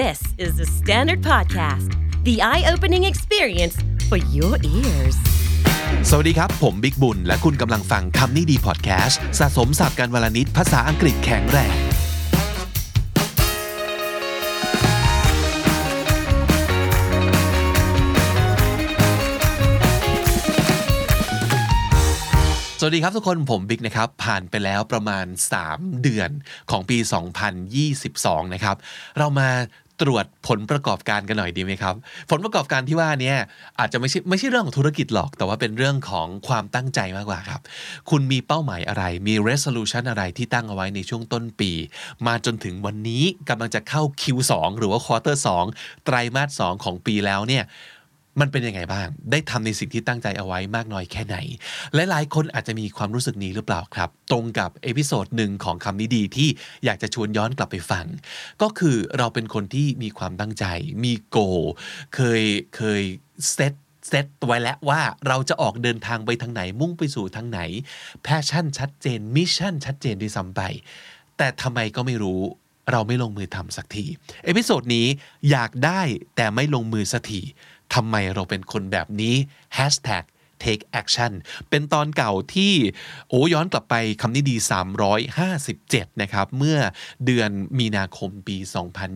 This is the Standard Podcast, the eye opening experience for your ears. สวัสดีครับ ผมบิกบุญ และคุณกำลังฟังคำนี้ดีพอดแคสต์สะสมสับการวลนิดภาษาอังกฤษแข็งแรง สวัสดีครับทุกคนผมบิ๊กนะครับ ผ่านไปแล้วประมาณ 3 เดือนของปี 2022 นะครับ เรามา ตรวจผลประกอบการกันหน่อยดีไหมครับ ผลประกอบการที่ว่าเนี้อาจจะไม่ใช่ไม่ใช่เรื่องของธุรกิจหรอก แต่ว่าเป็นเรื่องของความตั้งใจมากกว่าครับ คุณมีเป้าหมายอะไร มี resolution อะไรที่ตั้งเอาไว้ในช่วงต้นปี มาจนถึงวันนี้กำลังจะเข้า Q2 หรือว่า quarter 2 ไตรมาส 2 ของปีแล้วเนี่ย มันเป็นยังไงบ้าง ได้ทำในสิ่งที่ตั้งใจเอาไว้มากน้อยแค่ไหน และหลายคนอาจจะมีความรู้สึกนี้หรือเปล่าครับ ตรงกับ episode หนึ่งของคำนี้ดีที่อยากจะชวนย้อนกลับไปฟัง ก็คือเราเป็นคนที่มีความตั้งใจ มี goal เคยเคย set set ไว้แล้วว่าเราจะออกเดินทางไปทางไหนมุ่งไปสู่ทางไหน passion ชัดเจน mission ชัดเจนด้วยซ้ำไป แต่ทำไมก็ไม่รู้เราไม่ลงมือทำสักที episode นี้อยากได้แต่ไม่ลงมือสักที ทำไมเราเป็นคนแบบนี้ Hashtag take action เป็นตอนเก่าที่โอ้ย้อนกลับไปคำนี้ดี 357 นะครับ เมื่อเดือนมีนาคมปี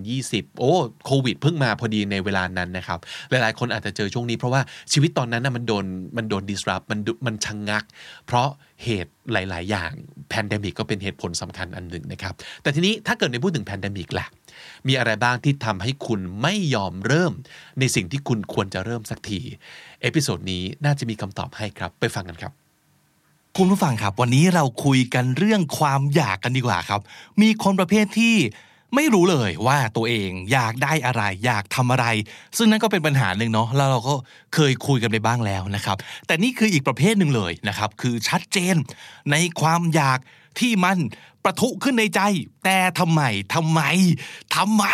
2020 โอ้โควิดเพิ่งมาพอดีในเวลานั้นนะครับ หลายๆ คนอาจจะเจอช่วงนี้เพราะว่าชีวิตตอนนั้นนะมันโดนมันโดน disrupt มันมันชะงัก เพราะเหตุหลาย ๆ อย่าง pandemic ก็เป็นเหตุผลสำคัญอันหนึ่งนะครับ แต่ทีนี้ถ้าเกิดไม่พูดถึง pandemic ล่ะ มีอะไรบ้างที่ทำให้คุณไม่ยอมเริ่ม ในสิ่งที่คุณควรจะเริ่มสักที episode นี้น่าจะมีคำตอบให้ครับ ไปฟังกันครับ คุณผู้ฟังครับ วันนี้เราคุยกันเรื่องความอยากกันดีกว่าครับ มีคนประเภทที่ไม่รู้เลยว่าตัวเองอยากได้อะไร อยากทำอะไร ซึ่งนั่นก็เป็นปัญหาหนึ่งเนาะแล้วเราก็เคยคุยกันไปบ้างแล้วนะครับ แต่นี่คืออีกประเภทหนึ่งเลยนะครับ คือชัดเจนในความอยาก ที่มันประทุขึ้นในใจ แต่ทำไมทำไมทำไม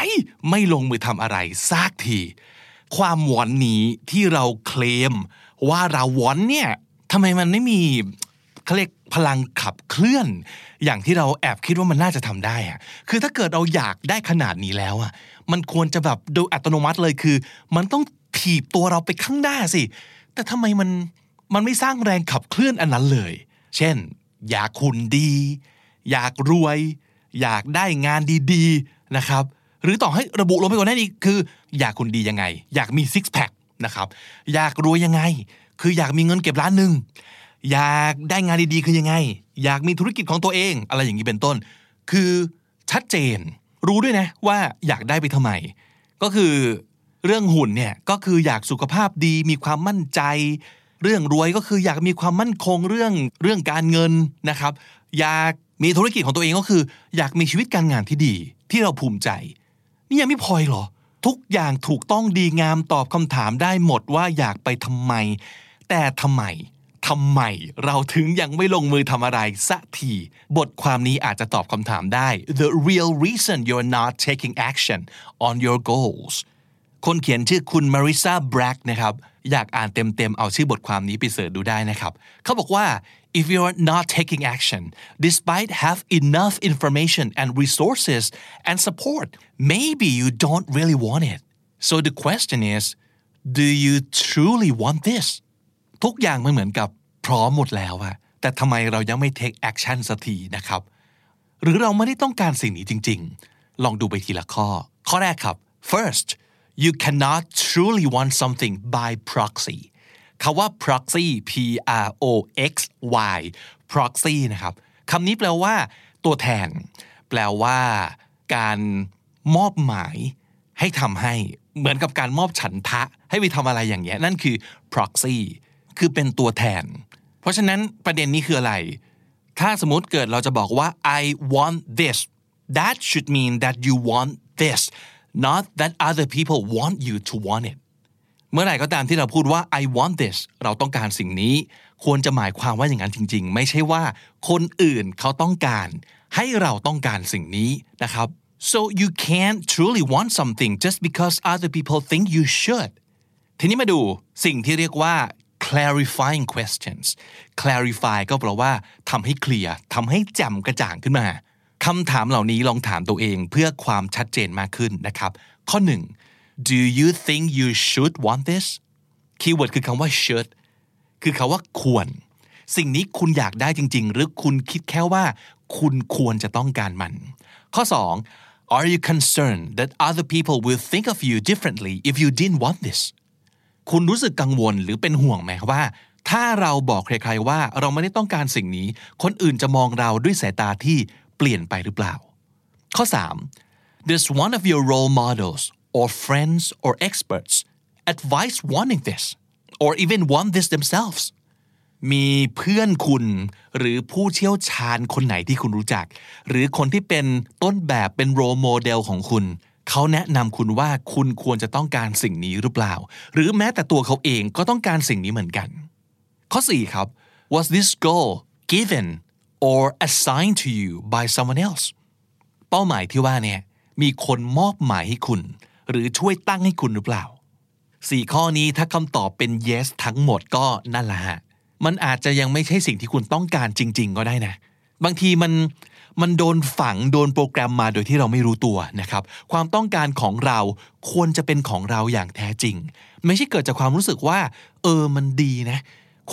ไม่ลงมือทำอะไรสักที ความหวอนนี้ที่เราเคลม ว่าเราหวอนเนี่ยทำไมมันไม่มีเขาเรียกพลังขับเคลื่อน อย่างที่เราแอบคิดว่ามันน่าจะทำได้อะคือถ้าเกิดเราอยากได้ขนาดนี้แล้วอะมันควรจะแบบโดยอัตโนมัติเลยคือ มันต้องถีบตัวเราไปข้างหน้าสิ แต่ทำไมมันมันไม่สร้างแรงขับเคลื่อนอันนั้นเลย เช่น อยากคุณดี อยากรวย อยากได้งานดีๆนะครับ หรือต่อให้ระบุลงไปกว่านั้นอีกคือ อยากคุณดียังไง อยากมีซิกแพคนะครับ อยากรวยยังไง คืออยากมีเงินเก็บล้านหนึ่งอยากได้งานดีๆคือยังไง อยากมีธุรกิจของตัวเอง อะไรอย่างนี้เป็นต้น คือชัดเจน รู้ด้วยนะว่าอยากได้ไปทำไม ก็คือเรื่องหุ่นเนี่ยก็คืออยากสุขภาพดีมีความมั่นใจ เรื่องรวยก็คืออยากมีความมั่นคงเรื่องเรื่องการเงินนะครับ อยากมีธุรกิจของตัวเองก็คือ อยากมีชีวิตการงานที่ดี ที่เราภูมิใจ นี่ยังไม่พอยเหรอ ทุกอย่างถูกต้องดีงามตอบคำถามได้หมดว่าอยากไปทำไม แต่ทำไมทำไมเราถึงยังไม่ลงมือทำอะไรสักทีบทความนี้อาจจะตอบคำถามได้ the real reason you're not taking action on your goals คนเขียนชื่อคุณมาริซาแบรกนะครับอยากอ่านเต็มๆ เอาชื่อบทความนี้ไปเสิร์ชดูได้นะครับเขาบอกว่า if you're not taking action despite have enough information and resources and support maybe you don't really want it so the question is do you truly want this ทุกอย่างมันเหมือนกับพร้อมหมดแล้วอะแต่ทำไมเรายังไม่ take action สักทีนะครับ หรือเราไม่ได้ต้องการสิ่งนี้จริง ๆ ลองดูไปทีละข้อ ข้อแรกครับ first you cannot truly want something by proxy คาว่า proxy p r o x y proxy นะครับคำนี้แปลว่า ตัวแทน แปลว่า การมอบหมายให้ทำให้เหมือนกับการมอบฉันทะ ให้ไปทำอะไรอย่างเงี้ยนั่นคือ proxy คือเป็นตัวแทน เพราะฉะนั้นประเด็นนี้คืออะไร ถ้าสมมติเกิดเราจะบอกว่า I want this that should mean that you want this not that other people want you to want it เมื่อไหร่ก็ตามที่เราพูดว่า I want this เราต้องการสิ่งนี้ ควรจะหมายความว่าอย่างนั้นจริง ๆ ไม่ใช่ว่าคนอื่นเขาต้องการ ให้เราต้องการสิ่งนี้นะครับ so you can't truly want something just because other people think you should ทีนี้มาดูสิ่งที่เรียกว่า clarifying questions clarify ก็แปลว่าทำให้เคลียร์ทำให้แจ่มกระจ่างขึ้นมา คำถามเหล่านี้ลองถามตัวเองเพื่อความชัดเจนมากขึ้นนะครับ ข้อหนึ่ง do you think you should want this keyword คือคำว่า should คือคำว่าควร สิ่งนี้คุณอยากได้จริง ๆ หรือคุณคิดแค่ว่าคุณควรจะต้องการมัน ข้อ 2 are you concerned that other people will think of you differently if you didn't want this คุณรู้สึกกังวลหรือเป็นห่วงไหมว่า ถ้าเราบอกใครๆว่าเราไม่ได้ต้องการสิ่งนี้ คนอื่นจะมองเราด้วยสายตาที่ ลี่ยนไปหรือเปล่า ข้อ 3 Does one of your role models or friends or experts advise wanting this or even want this themselves มีเพื่อนคุณหรือผู้เชี่ยวชาญคนไหนที่คุณรู้จัก หรือคนที่เป็นต้นแบบเป็นโรโมเดลของคุณ เขาแนะนำคุณว่าคุณควรจะต้องการสิ่งนี้หรือเปล่า หรือแม้แต่ตัวเขาเองก็ต้องการสิ่งนี้เหมือนกัน ข้อ 4 ครับ was this goal given or assigned to you by someone else เป้าหมายที่ว่าเนี่ยมีคนมอบหมายให้คุณ หรือช่วยตั้งให้คุณหรือเปล่าสี่ข้อนี้ถ้าคำตอบเป็น yes ทั้งหมดก็นั่นแหละฮะมันอาจจะยังไม่ใช่สิ่งที่คุณต้องการจริง ๆ ก็ได้นะ บางทีมันมันโดนฝังโดนโปรแกรมมาโดยที่เราไม่รู้ตัวนะครับ ความต้องการของเราควรจะเป็นของเราอย่างแท้จริง ไม่ใช่เกิดจากความรู้สึกว่า เออมันดีนะ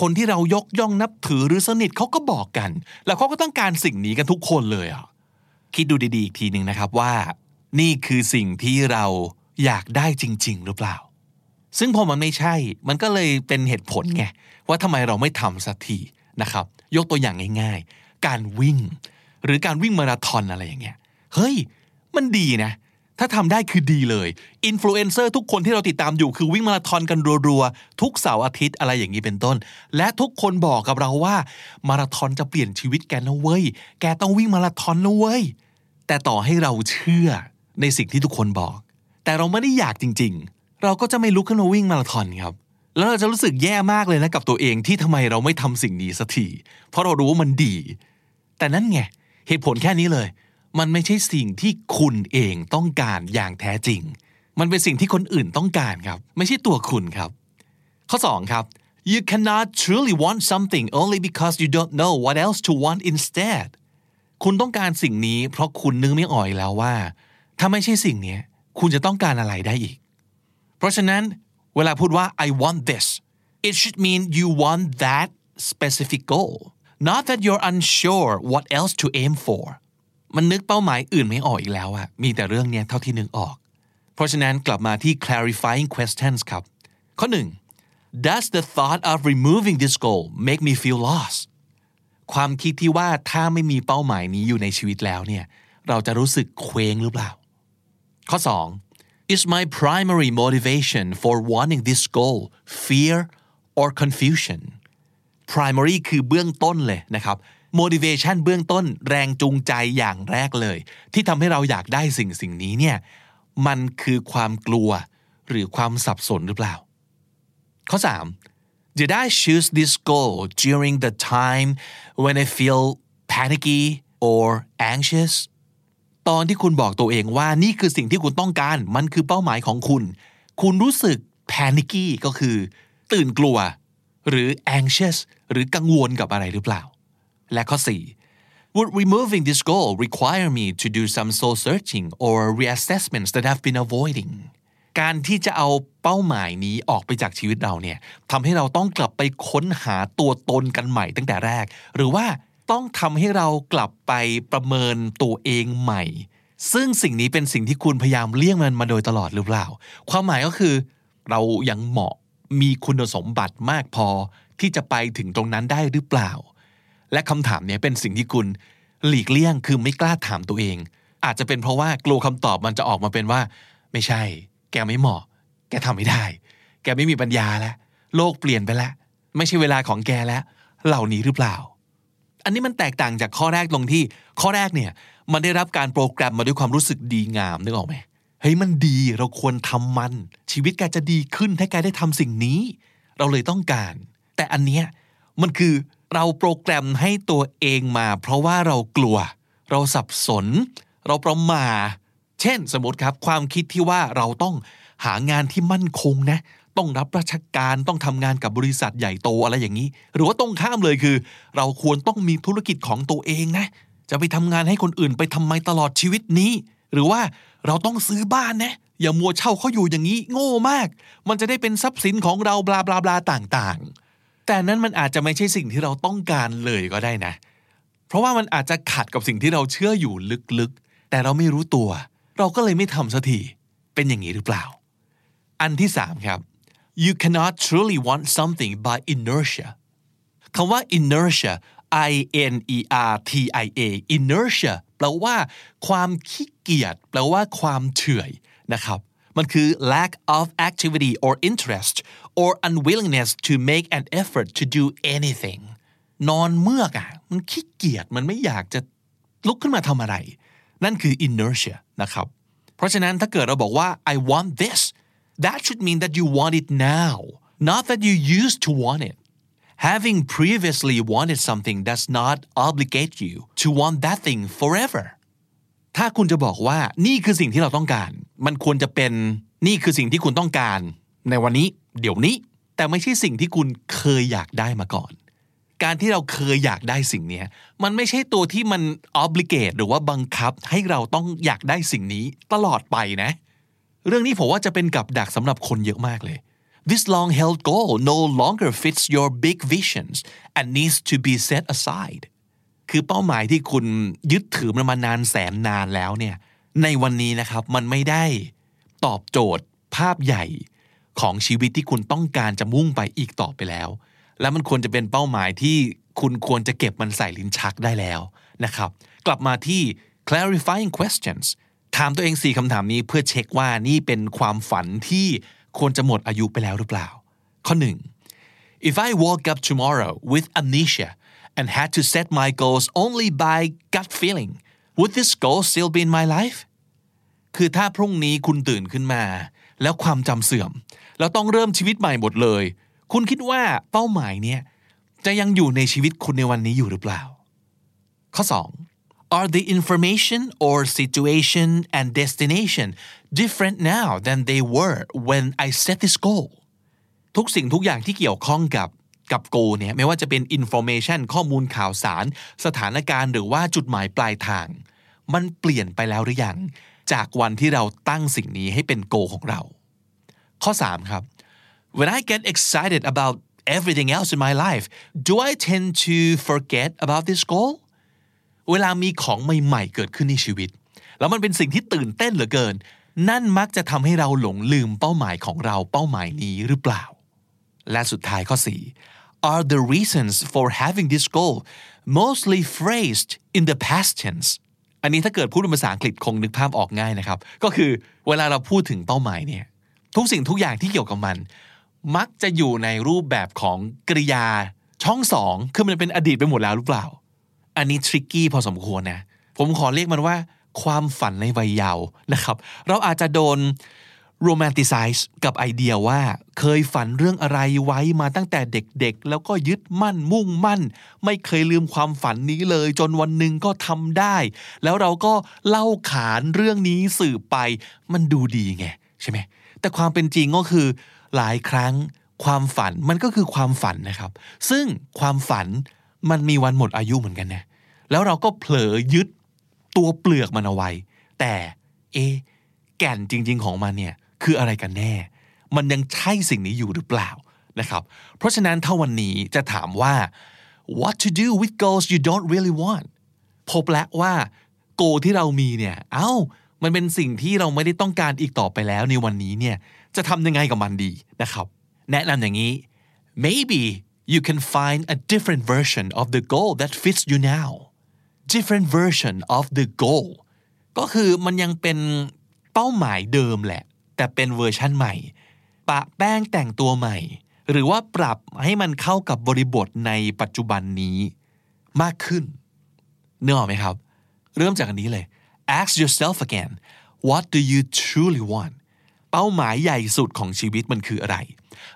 คนที่เรายกย่องนับถือหรือสนิทเขาก็บอกกัน แล้วเขาก็ต้องการสิ่งนี้กันทุกคนเลยอะคิดดูดีๆอีกทีหนึ่งนะครับว่า นี่คือสิ่งที่เราอยากได้จริง ๆ หรือเปล่า ซึ่งพอมันไม่ใช่ มันก็เลยเป็นเหตุผลไงว่าทำไมเราไม่ทำสักทีนะครับ ยกตัวอย่างง่าย ๆ การวิ่ง หรือการวิ่งมาราธอนอะไรอย่างเงี้ยเฮ้ย มันดีนะ ถ้าทำได้คือดีเลย อินฟลูเอนเซอร์ทุกคนที่เราติดตามอยู่คือวิ่งมาราธอนกันรัวๆ ทุกเสาร์อาทิตย์อะไรอย่างนี้เป็นต้น และทุกคนบอกกับเราว่า มาราธอนจะเปลี่ยนชีวิตแกนะเว้ย แกต้องวิ่งมาราธอนนะเว้ย แต่ต่อให้เราเชื่อในสิ่งที่ทุกคนบอก แต่เราไม่ได้อยากจริง ๆ เราก็จะไม่ลุกขึ้นมาวิ่งมาราธอนครับแล้วเราจะรู้สึกแย่มากเลยนะกับตัวเองที่ทำไมเราไม่ทำสิ่งนี้สักทีเพราะเรารู้ว่ามันดี แต่นั่นไงเหตุผลแค่นี้เลย มันไม่ใช่สิ่งที่คุณเองต้องการอย่างแท้จริง มันเป็นสิ่งที่คนอื่นต้องการครับ ไม่ใช่ตัวคุณครับ ข้อ2ครับ you cannot truly want something only because you don't know what else to want instead คุณต้องการสิ่งนี้เพราะคุณนึกไม่ออกแล้วว่า ถ้าไม่ใช่สิ่งนี้คุณจะต้องการอะไรได้อีก เพราะฉะนั้นเวลาพูดว่า I want this it should mean you want that specific goal not that you're unsure what else to aim for มันนึกเป้าหมายอื่นไม่ออกอีกแล้วอะมีแต่เรื่องเนี้ยเท่าที่นึกออก เพราะฉะนั้นกลับมาที่ clarifying questions ครับ ข้อหนึ่ง does the thought of removing this goal make me feel lost ความคิดที่ว่าถ้าไม่มีเป้าหมายนี้อยู่ในชีวิตแล้วเนี่ยเราจะรู้สึกเคว้งหรือเปล่า ข้อ 2 is my primary motivation for wanting this goal fear or confusion primary คือเบื้องต้นเลยนะครับ motivation เบื้องต้นแรงจูงใจอย่างแรกเลย ที่ทำให้เราอยากได้สิ่งสิ่งนี้เนี่ยมันคือความกลัวหรือความสับสนหรือเปล่า ข้อ 3 Did I choose this goal during the time when I feel panicky or anxious ตอนที่คุณบอกตัวเองว่านี่คือสิ่งที่คุณต้องการ มันคือเป้าหมายของคุณ คุณรู้สึก panicky ก็คือ ตื่นกลัว หรือ anxious หรือกังวลกับอะไรหรือเปล่า และข้อ 4 Would removing this goal require me to do some soul searching or reassessments that I've been avoiding การที่จะเอาเป้าหมายนี้ออกไปจากชีวิตเราเนี่ยทำให้เราต้องกลับไปค้นหาตัวตนกันใหม่ตั้งแต่แรก หรือว่าต้องทำให้เรากลับไปประเมินตัวเองใหม่ ซึ่งสิ่งนี้เป็นสิ่งที่คุณพยายามเลี่ยงมันมาโดยตลอดหรือเปล่า ความหมายก็คือ เรายังเหมาะมีคุณสมบัติมากพอที่จะไปถึงตรงนั้นได้หรือเปล่า และคำถามเนี้ยเป็นสิ่งที่คุณหลีกเลี่ยงคือไม่กล้าถามตัวเอง อาจจะเป็นเพราะว่ากลัวคำตอบมันจะออกมาเป็นว่า ไม่ใช่ แกไม่เหมาะ แกทำไม่ได้ แกไม่มีปัญญาแล้วโลกเปลี่ยนไปแล้วไม่ใช่เวลาของแกแล้ว เหล่านี้หรือเปล่า อันนี้มันแตกต่างจากข้อแรกตรงที่ ข้อแรกเนี่ยมันได้รับการโปรแกรมมาด้วยความรู้สึกดีงามนึกออกไหมเฮ้ยมันดีเราควรทำมัน ชีวิตแกจะดีขึ้นถ้าแกได้ทำสิ่งนี้ เราเลยต้องการ แต่อันเนี้ยมันคือ เราโปรแกรมให้ตัวเองมา เพราะว่าเรากลัว เราสับสน เราประมาเช่น สมมติครับความคิดที่ว่าเราต้องหางานที่มั่นคงนะ ต้องรับราชการต้องทำงานกับบริษัทใหญ่โตอะไรอย่างนี้ หรือว่าตรงข้ามเลยคือ เราควรต้องมีธุรกิจของตัวเองนะ จะไปทำงานให้คนอื่นไปทำไมตลอดชีวิตนี้ หรือว่าเราต้องซื้อบ้านนะอย่ามัวเช่าเขาอยู่อย่างนี้ โง่มาก มันจะได้เป็นทรัพย์สินของเราบลาบลาบลาต่างๆ แต่นั้นมันอาจจะไม่ใช่สิ่งที่เราต้องการเลยก็ได้นะ เพราะว่ามันอาจจะขัดกับสิ่งที่เราเชื่ออยู่ลึกๆ แต่เราไม่รู้ตัว เราก็เลยไม่ทำสักที เป็นอย่างนี้หรือเปล่า อันที่สามครับ you cannot truly want something by inertia คำว่า inertia I N E R T I A inertia แปลว่าความขี้เกียจแปลว่าความเฉื่อยนะครับ มันคือ lack of activity or interest or unwillingness to make an effort to do anything นอนเมือกอ่ะ มันขี้เกียจ มันไม่อยากจะลุกขึ้นมาทำอะไร นั่นคือ inertia นะครับ เพราะฉะนั้นถ้าเกิดเราบอกว่า I want this that should mean that you want it now not that you used to want it having previously wanted something does not obligate you to want that thing forever ถ้าคุณจะบอกว่านี่คือสิ่งที่เราต้องการ มันควรจะเป็นนี่คือสิ่งที่คุณต้องการ ในวันนี้ เดี๋ยวนี้ แต่ไม่ใช่สิ่งที่คุณเคยอยากได้มาก่อน การที่เราเคยอยากได้สิ่งนี้มันไม่ใช่ตัวที่มัน obligate หรือว่าบังคับให้เราต้องอยากได้สิ่งนี้ตลอดไปนะ เรื่องนี้ผมว่าจะเป็นกับดักสำหรับคนเยอะมากเลย This long held goal no longer fits your big visions and needs to be set aside คือเป้าหมายที่คุณยึดถือมันมานานแสนนานแล้วเนี่ย ในวันนี้นะครับมันไม่ได้ตอบโจทย์ภาพใหญ่ของชีวิตที่คุณต้องการจะมุ่งไปอีกต่อไปแล้ว และมันควรจะเป็นเป้าหมายที่คุณควรจะเก็บมันใส่ลิ้นชักได้แล้วนะครับ กลับมาที่ clarifying questions ถามตัวเองสี่คำถามนี้เพื่อเช็คว่านี่เป็นความฝันที่ควรจะหมดอายุไปแล้วหรือเปล่า ข้อหนึ่ง if I woke up tomorrow with amnesia and had to set my goals only by gut feeling would this goal still be in my life คือถ้าพรุ่งนี้คุณตื่นขึ้นมา แล้วความจำเสื่อม แล้วต้องเริ่มชีวิตใหม่หมดเลย คุณคิดว่าเป้าหมายเนี้ยจะยังอยู่ในชีวิตคุณในวันนี้อยู่หรือเปล่า ข้อ 2 Are the information or situation and destination different now than they were when I set this goal ทุกสิ่งทุกอย่างที่เกี่ยวข้องกับกับโกเนี่ยไม่ว่าจะเป็น information ข้อมูลข่าวสาร สถานการณ์หรือว่าจุดหมายปลายทาง มันเปลี่ยนไปแล้วหรือยัง จากวันที่เราตั้งสิ่งนี้ให้เป็นโกของเรา ข้อ 3 ครับ When I get excited about everything else in my life do I tend to forget about this goal เวลามีของใหม่ๆ เกิดขึ้นในชีวิต แล้วมันเป็นสิ่งที่ตื่นเต้นเหลือเกิน นั่นมักจะทำให้เราหลงลืมเป้าหมายของเราเป้าหมายนี้หรือเปล่า และสุดท้ายข้อ 4 Are the reasons for having this goal mostly phrased in the past tense อันนี้ถ้าเกิดพูดเป็นภาษาอังกฤษคงนึกภาพออกง่ายนะครับ ก็คือเวลาเราพูดถึงเป้าหมายเนี่ยทุกสิ่งทุกอย่างที่เกี่ยวกับมัน มักจะอยู่ในรูปแบบของกริยาช่องสองคือมันเป็นอดีตไปหมดแล้วหรือเปล่า อันนี้ทริกกี้พอสมควรนะ ผมขอเรียกมันว่า ความฝันในวัยเยาว์นะครับ เราอาจจะโดน โรแมนติไซส์กับไอเดียว่าเคยฝันเรื่องอะไรไว้มาตั้งแต่เด็กๆ แล้วก็ยึดมั่นมุ่งมั่น ไม่เคยลืมความฝันนี้เลย จนวันหนึ่งก็ทำได้ แล้วเราก็เล่าขานเรื่องนี้สืบไป มันดูดีไงใช่ไหมแต่ความเป็นจริงก็คือ หลายครั้งความฝันมันก็คือความฝันนะครับ ซึ่งความฝันมันมีวันหมดอายุเหมือนกันนะแล้วเราก็เผลอยึดตัวเปลือกมันเอาไว้ แต่เอแก่นจริง ๆ ของมันเนี่ย คืออะไรกันแน่ มันยังใช่สิ่งนี้อยู่หรือเปล่านะครับเพราะฉะนั้นถ้าวันนี้จะถามว่า what to do with goals you don't really want พบแล้วว่าโกที่เรามีเนี่ยเอ้ามันเป็นสิ่งที่เราไม่ได้ต้องการอีกต่อไปแล้วในวันนี้เนี่ยจะทำยังไงกับมันดีนะครับ แนะนำอย่างนี้ maybe you can find a different version of the goal that fits you now different version of the goal ก็คือมันยังเป็นเป้าหมายเดิมแหละ แต่เป็นเวอร์ชั่นใหม่ ปะแป้งแต่งตัวใหม่ หรือว่าปรับให้มันเข้ากับบริบทในปัจจุบันนี้มากขึ้นเนื้อออกไหมครับ เริ่มจากอันนี้เลย ask yourself again what do you truly want เป้าหมายใหญ่สุดของชีวิตมันคืออะไร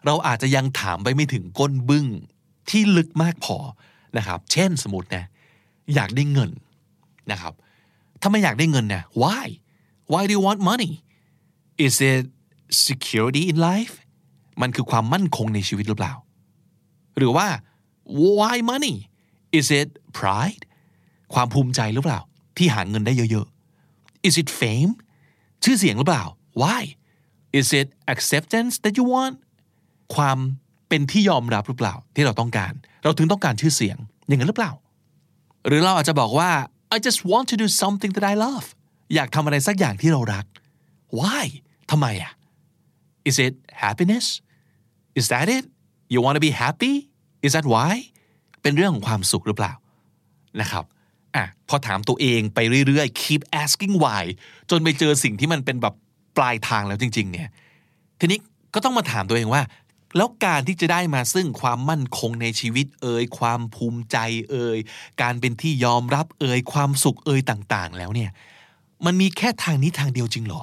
เราอาจจะยังถามไปไม่ถึงก้นบึ้งที่ลึกมากพอนะครับ เช่นสมมตินะอยากได้เงินนะครับ ถ้าไม่อยากได้เงินเนี่ย why why do you want money is it security in life มันคือความมั่นคงในชีวิตหรือเปล่า หรือว่า why money is it pride ความภูมิใจหรือเปล่า ที่หาเงินได้เยอะๆ is it fame ชื่อเสียงหรือเปล่า why is it acceptance that you want ความเป็นที่ยอมรับหรือเปล่า ที่เราต้องการ เราถึงต้องการชื่อเสียง อย่างนั้นหรือเปล่า หรือเราอาจจะบอกว่า I just want to do something that I love อยากทำอะไรสักอย่างที่เรารัก why ทำไมอะ is it happiness is that it you want to be happy is that why เป็นเรื่องของความสุขหรือเปล่านะครับอะพอถามตัวเองไปเรื่อยๆ keep asking why จนไปเจอสิ่งที่มันเป็นแบบปลายทางแล้วจริง ๆ เนี่ยทีนี้ก็ต้องมาถามตัวเองว่า แล้วการที่จะได้มาซึ่งความมั่นคงในชีวิตเอ่ยความภูมิใจเอ่ยการเป็นที่ยอมรับเอ่ยความสุขเอ่ยต่าง ๆ แล้วเนี่ย มันมีแค่ทางนี้ทางเดียวจริงเหรอ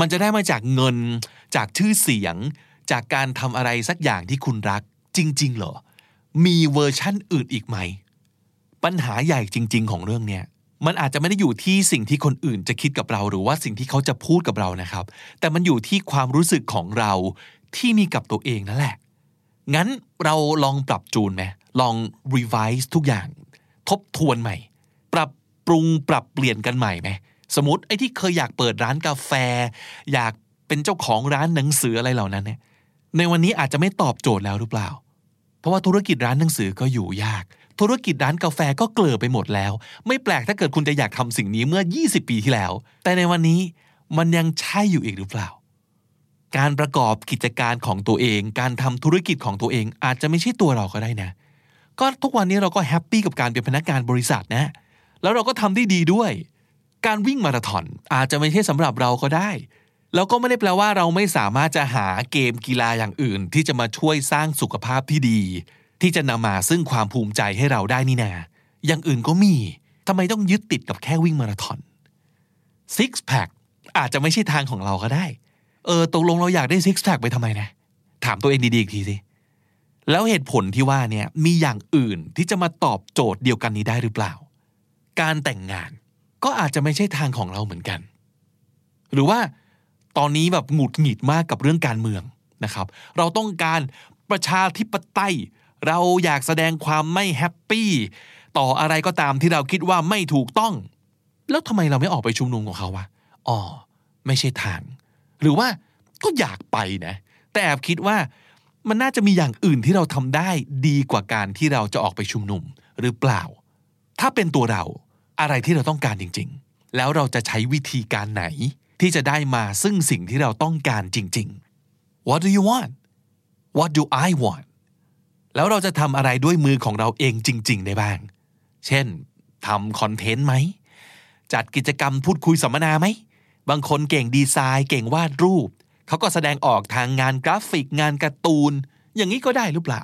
มันจะได้มาจากเงิน จากชื่อเสียง จากการทำอะไรสักอย่างที่คุณรัก จริง ๆ เหรอ มีเวอร์ชั่นอื่นอีกไหม ปัญหาใหญ่จริง ๆ ของเรื่องเนี้ยมันอาจจะไม่ได้อยู่ที่สิ่งที่คนอื่นจะคิดกับเราหรือว่าสิ่งที่เขาจะพูดกับเรานะครับ แต่มันอยู่ที่ความรู้สึกของเราที่มีกับตัวเองนั่นแหละ งั้นเราลองปรับจูนไหมลอง revise ทุกอย่าง ทบทวนใหม่ ปรับปรุงปรับเปลี่ยนกันใหม่ไหม สมมติไอ้ที่เคยอยากเปิดร้านกาแฟ อยากเป็นเจ้าของร้านหนังสืออะไรเหล่านั้นเนี่ยในวันนี้อาจจะไม่ตอบโจทย์แล้วหรือเปล่า เพราะว่าธุรกิจร้านหนังสือก็อยู่ยาก ธุรกิจร้านกาแฟก็เกลือไปหมดแล้ว ไม่แปลกถ้าเกิดคุณจะอยากทำสิ่งนี้เมื่อ 20 ปีที่แล้ว แต่ในวันนี้มันยังใช่อยู่อีกหรือเปล่า การประกอบกิจการของตัวเอง การทำธุรกิจของตัวเองอาจจะไม่ใช่ตัวเราก็ได้นะ ก็ทุกวันนี้เราก็แฮปปี้กับการเป็นพนักงานบริษัทนะ แล้วเราก็ทำได้ดีด้วย การวิ่งมาราธอนอาจจะไม่ใช่สำหรับเราก็ได้ แล้วก็ไม่ได้แปลว่าเราไม่สามารถจะหาเกมกีฬาอย่างอื่น ที่จะมาช่วยสร้างสุขภาพที่ดี ที่จะนำมาซึ่งความภูมิใจให้เราได้นี่นาอย่างอื่นก็มีทำไมต้องยึดติดกับแค่วิ่งมาราธอนซิกแพคอาจจะไม่ใช่ทางของเราก็ได้ เออตกลงเราอยากได้ซิกแพคไปทำไมนะ ถามตัวเองดีๆอีกทีสิแล้วเหตุผลที่ว่าเนี่ยมีอย่างอื่นที่จะมาตอบโจทย์เดียวกันนี้ได้หรือเปล่า การแต่งงาน ก็อาจจะไม่ใช่ทางของเราเหมือนกัน หรือว่าตอนนี้แบบหงุดหงิดมากกับเรื่องการเมืองนะครับ เราต้องการประชาธิปไตย เราอยากแสดงความไม่ happy ต่ออะไรก็ตามที่เราคิดว่าไม่ถูกต้อง แล้วทำไมเราไม่ออกไปชุมนุมกับเขาวะอ๋อไม่ใช่ทาง หรือว่าก็อยากไปนะ แต่แอบคิดว่ามันน่าจะมีอย่างอื่นที่เราทำได้ดีกว่าการที่เราจะออกไปชุมนุมหรือเปล่า ถ้าเป็นตัวเรา อะไรที่เราต้องการจริง ๆ แล้วเราจะใช้วิธีการไหน ที่จะได้มาซึ่งสิ่งที่เราต้องการจริง ๆ What do you want What do I want แล้วเราจะทำอะไรด้วยมือของเราเองจริง ๆ ได้บ้าง เช่นทำคอนเทนต์ไหม จัดกิจกรรมพูดคุยสัมมนาไหม บางคนเก่งดีไซน์เก่งวาดรูป เขาก็แสดงออกทางงานกราฟิกงานการ์ตูน อย่างนี้ก็ได้หรือเปล่า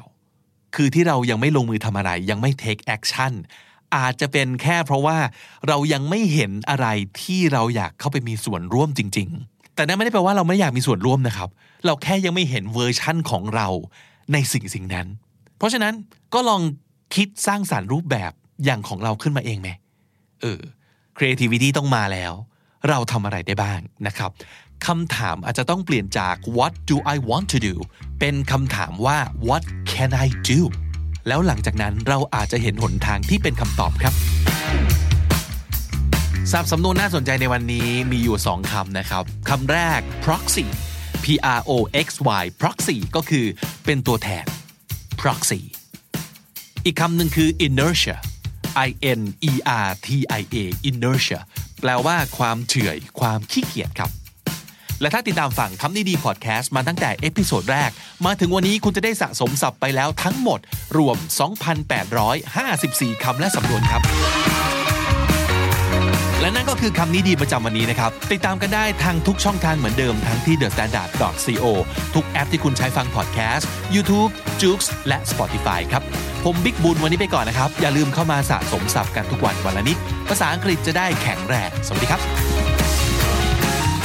คือที่เรายังไม่ลงมือทำอะไรยังไม่ take action อาจจะเป็นแค่เพราะว่าเรายังไม่เห็นอะไรที่เราอยากเข้าไปมีส่วนร่วมจริง ๆ แต่นั่นไม่ได้แปลว่าเราไม่อยากมีส่วนร่วมนะครับ เราแค่ยังไม่เห็นเวอร์ชั่นของเราในสิ่งสิ่งนั้น เพราะฉะนั้นก็ลองคิดสร้างสารรค์รูปแบบอย่างของเราขึ้นมาเองไหมเออ creativity ต้องมาแล้ว เราทำอะไรได้บ้างนะครับคำถามอาจจะต้องเปลี่ยนจาก what do I want to do เป็นคำถามว่า what can I do แล้วหลังจากนั้นเราอาจจะเห็นหนทางที่เป็นคำตอบครับศัพท์สำนวนน่าสนใจในวันนี้มีอยู่ 2คำนะครับคำแรก proxy P R O X Y proxy ก็คือเป็นตัวแทน proxy อีกคำหนึ่งคือ inertia I N E R T I A inertia แปลว่าความเฉื่อยความขี้เกียจครับ และถ้าติดตามฟังคำนี้ดีพอดแคสต์มาตั้งแต่ episode แรก มาถึงวันนี้คุณจะได้สะสมศัพท์ไปแล้วทั้งหมด รวม 2,854 คำและสำนวนครับ และนั่นก็คือคำนี้ดีประจำวันนี้นะครับ ติดตามกันได้ทางทุกช่องทางเหมือนเดิมทั้งที่ The Standard co ทุกแอปที่คุณใช้ฟังพอดแคสต์ YouTube, j o o x และ Spotify ครับผมบิ๊กบุญวันนี้ไปก่อนนะครับ อย่าลืมเข้ามาสะสมศัพท์กันทุกวันวันละนิด ภาษาอังกฤษจะได้แข็งแรง สวัสดีครับ